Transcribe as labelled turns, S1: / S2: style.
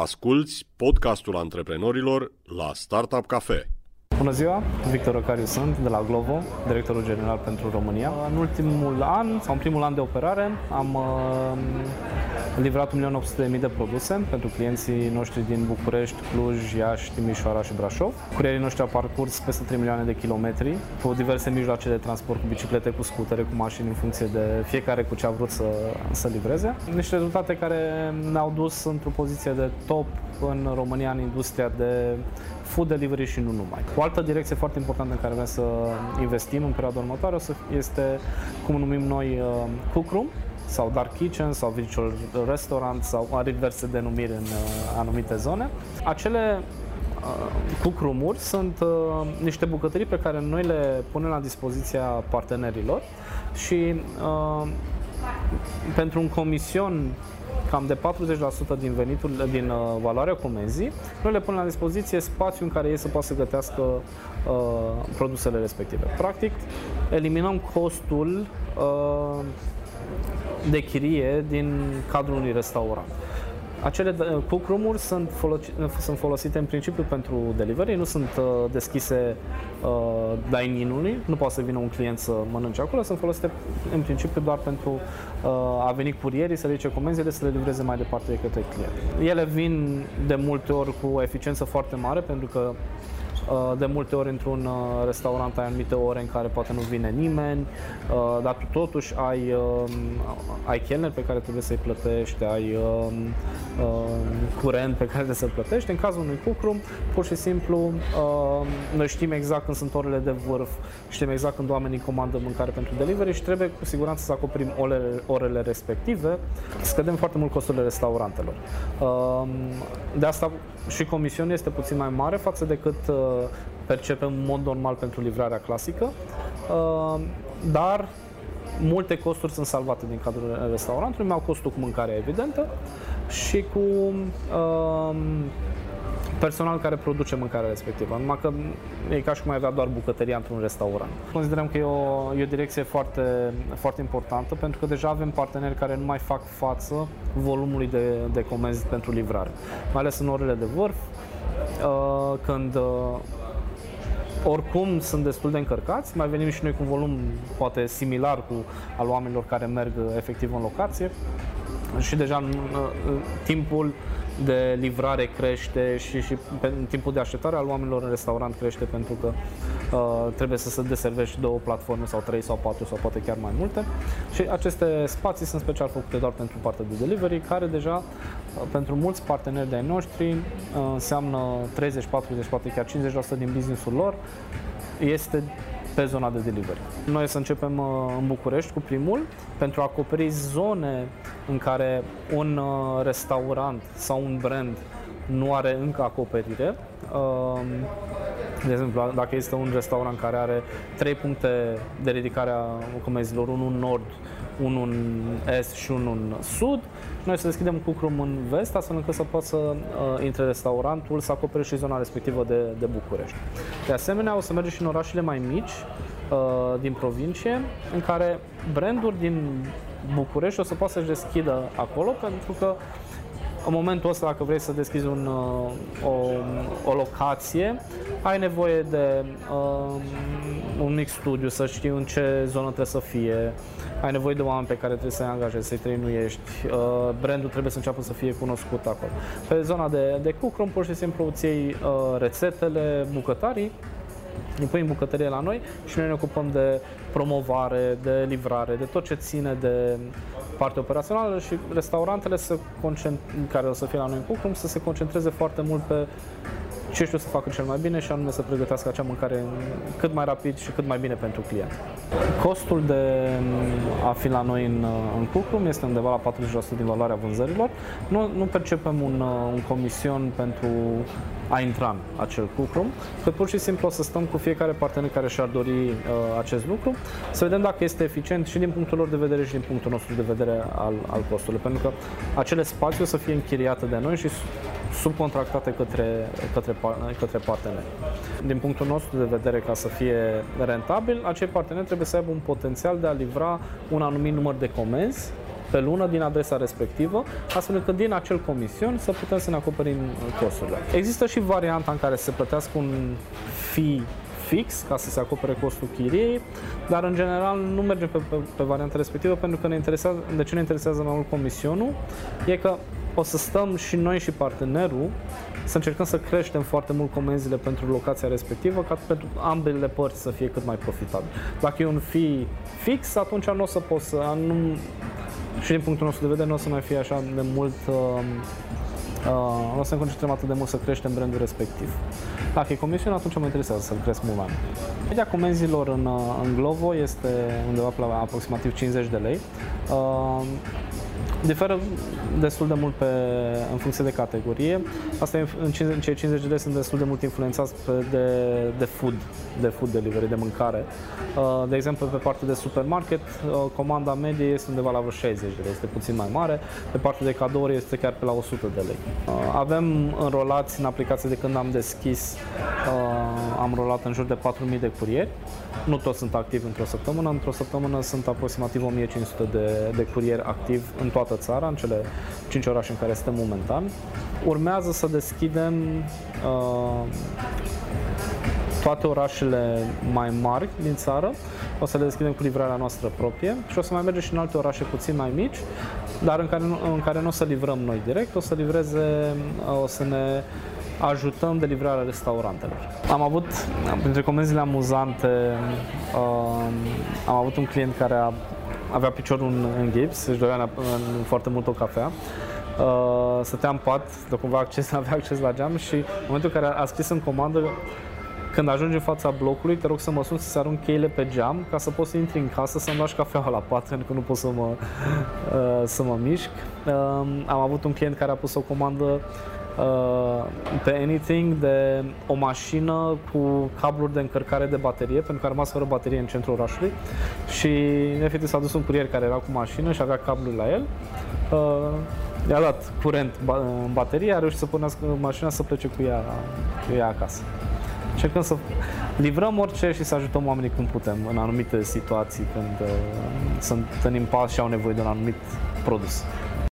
S1: Asculți podcastul antreprenorilor la Startup Cafe.
S2: Bună ziua, Victor Ocariu sunt de la Glovo, directorul general pentru România. În ultimul an, sau în primul an de operare, am uh, livrat 1.800.000 de produse pentru clienții noștri din București, Cluj, Iași, Timișoara și Brașov. Curierii noștri au parcurs peste 3 milioane de kilometri cu diverse mijloace de transport, cu biciclete, cu scutere, cu mașini, în funcție de fiecare cu ce a vrut să, să livreze. Niște rezultate care ne-au dus într-o poziție de top în România în industria de food delivery și nu numai. O altă direcție foarte importantă în care vrem să investim în perioada următoare este, cum numim noi, uh, Cook Room, sau Dark Kitchen sau Virtual Restaurant sau are diverse denumiri în uh, anumite zone. Acele uh, cook room-uri sunt uh, niște bucătării pe care noi le punem la dispoziția partenerilor și uh, pentru un comision cam de 40% din venitul, din uh, valoarea comenzii, noi le punem la dispoziție spațiu în care ei să poată să gătească uh, produsele respective. Practic, eliminăm costul uh, de chirie din cadrul unui restaurant. Acele uh, cook room-uri sunt, folosi, sunt folosite în principiu pentru delivery, nu sunt uh, deschise uh, dine-in-ului, nu poate să vină un client să mănânce acolo, sunt folosite în principiu doar pentru uh, a veni curierii să ridice comenzile, să le livreze mai departe de către client. Ele vin de multe ori cu o eficiență foarte mare pentru că Uh, de multe ori într-un uh, restaurant ai anumite ore în care poate nu vine nimeni, uh, dar tu totuși ai, um, ai chelner pe care trebuie să-i plătești, ai um, curent pe care trebuie să-l plătești. În cazul unui cookroom, pur și simplu, noi știm exact când sunt orele de vârf, știm exact când oamenii comandă mâncare pentru delivery și trebuie cu siguranță să acoperim orele, orele respective, scădem foarte mult costurile restaurantelor. Um, de asta și comisiunea este puțin mai mare față de cât percepem în mod normal pentru livrarea clasică, uh, dar multe costuri sunt salvate din cadrul restaurantului, mai au costul cu mâncarea evidentă și cu uh, personal care produce mâncarea respectivă. Numai că e ca și cum ai avea doar bucătăria într-un restaurant. Considerăm că e o, e o direcție foarte, foarte importantă pentru că deja avem parteneri care nu mai fac față volumului de, de comenzi pentru livrare, mai ales în orele de vârf, uh, când uh, oricum sunt destul de încărcați, mai venim și noi cu un volum poate similar cu al oamenilor care merg efectiv în locație. Și deja în, în timpul de livrare crește și, și în timpul de așteptare al oamenilor în restaurant crește pentru că uh, trebuie să se deservești două platforme sau trei sau patru sau poate chiar mai multe și aceste spații sunt special făcute doar pentru partea de delivery care deja uh, pentru mulți parteneri de-ai noștri uh, înseamnă 30, 40, poate chiar 50% din businessul lor este pe zona de delivery. Noi să începem uh, în București cu primul pentru a acoperi zone în care un uh, restaurant sau un brand nu are încă acoperire. Um, de exemplu, dacă este un restaurant care are trei puncte de ridicare a comenzilor, unul în nord, unul în est și unul în sud, noi să deschidem Cucrum în vest, astfel încât să poată să uh, intre restaurantul, să acopere și zona respectivă de, de București. De asemenea, o să mergem și în orașele mai mici uh, din provincie, în care branduri din București o să poată să-și deschidă acolo, pentru că în momentul ăsta, dacă vrei să deschizi un, uh, o, o locație, ai nevoie de uh, un mic studiu, să știi în ce zonă trebuie să fie, ai nevoie de oameni pe care trebuie să-i angajezi, să-i trăinuiești, uh, brandul trebuie să înceapă să fie cunoscut acolo. Pe zona de, de cookroom, pur și simplu îți iei uh, rețetele, bucătarii, îi pui în bucătărie la noi și noi ne ocupăm de promovare, de livrare, de tot ce ține de partea operațională și restaurantele să care o să fie la noi în Cucrum să se concentreze foarte mult pe ce știu să facă cel mai bine și anume să pregătească acea mâncare cât mai rapid și cât mai bine pentru client. Costul de a fi la noi în, în Cucrum este undeva la 40% din valoarea vânzărilor. Nu, nu percepem un, un comision pentru a intra în acel Cucrum, că pur și simplu o să stăm cu fiecare partener care și-ar dori uh, acest lucru, să vedem dacă este eficient și din punctul lor de vedere și din punctul nostru de vedere al, al costului, pentru că acele spații o să fie închiriate de noi și subcontractate către, către, către parteneri. Din punctul nostru de vedere, ca să fie rentabil, acei parteneri trebuie să aibă un potențial de a livra un anumit număr de comenzi pe lună din adresa respectivă, astfel încât din acel comision să putem să ne acoperim costurile. Există și varianta în care se plătească un fee fix ca să se acopere costul chiriei, dar în general nu mergem pe, pe, pe varianta respectivă pentru că ne interesează, de ce ne interesează mai mult comisionul e că o să stăm și noi și partenerul să încercăm să creștem foarte mult comenzile pentru locația respectivă ca pentru ambele părți să fie cât mai profitabil. Dacă e un fi fix, atunci nu o să poți să... Nu, și din punctul nostru de vedere nu o să mai fie așa de mult uh, uh, nu o să ne concentrăm atât de mult să creștem brandul respectiv. Dacă e comisiune, atunci mă interesează să-l cresc mult mai mult. Media comenzilor în, uh, în Glovo este undeva la aproximativ 50 de lei. Uh, Diferă destul de mult pe, în funcție de categorie. Asta e, în, în cei 50 de lei sunt destul de mult influențați pe, de, de food, de food delivery, de mâncare. Uh, de exemplu, pe partea de supermarket, uh, comanda medie este undeva la vreo 60 de lei, este puțin mai mare. Pe partea de cadouri este chiar pe la 100 de lei. Uh, avem înrolați în aplicație de când am deschis, am rolat în jur de 4.000 de curieri. Nu toți sunt activi într-o săptămână, într-o săptămână sunt aproximativ 1500 de, de curieri activi în toată țara, în cele 5 orașe în care suntem momentan. Urmează să deschidem uh, toate orașele mai mari din țară. O să le deschidem cu livrarea noastră proprie și o să mai mergem și în alte orașe puțin mai mici, dar în care, nu, în care nu o să livrăm noi direct, o să livreze, o să ne ajutăm de livrarea restaurantelor. Am avut, printre comenzile amuzante, uh, am avut un client care a, avea piciorul în, în gips, își dorea în, în foarte mult o cafea. Uh, stătea în pat, de cumva acces, avea acces la geam și în momentul în care a, a scris în comandă când ajungi în fața blocului, te rog să mă sun să-ți arunc cheile pe geam ca să poți să intri în casă să-mi lași cafeaua la pat, pentru că nu pot să mă, uh, să mă mișc. Uh, am avut un client care a pus o comandă uh, pe Anything de o mașină cu cabluri de încărcare de baterie, pentru că a rămas fără baterie în centrul orașului și efectiv s-a dus un curier care era cu mașină și avea cabluri la el. Uh, i-a dat curent în baterie, a reușit să punească mașina să plece cu ea, cu ea acasă. Încercăm să livrăm orice și să ajutăm oamenii când putem, în anumite situații, când uh, sunt în impas și au nevoie de un anumit produs.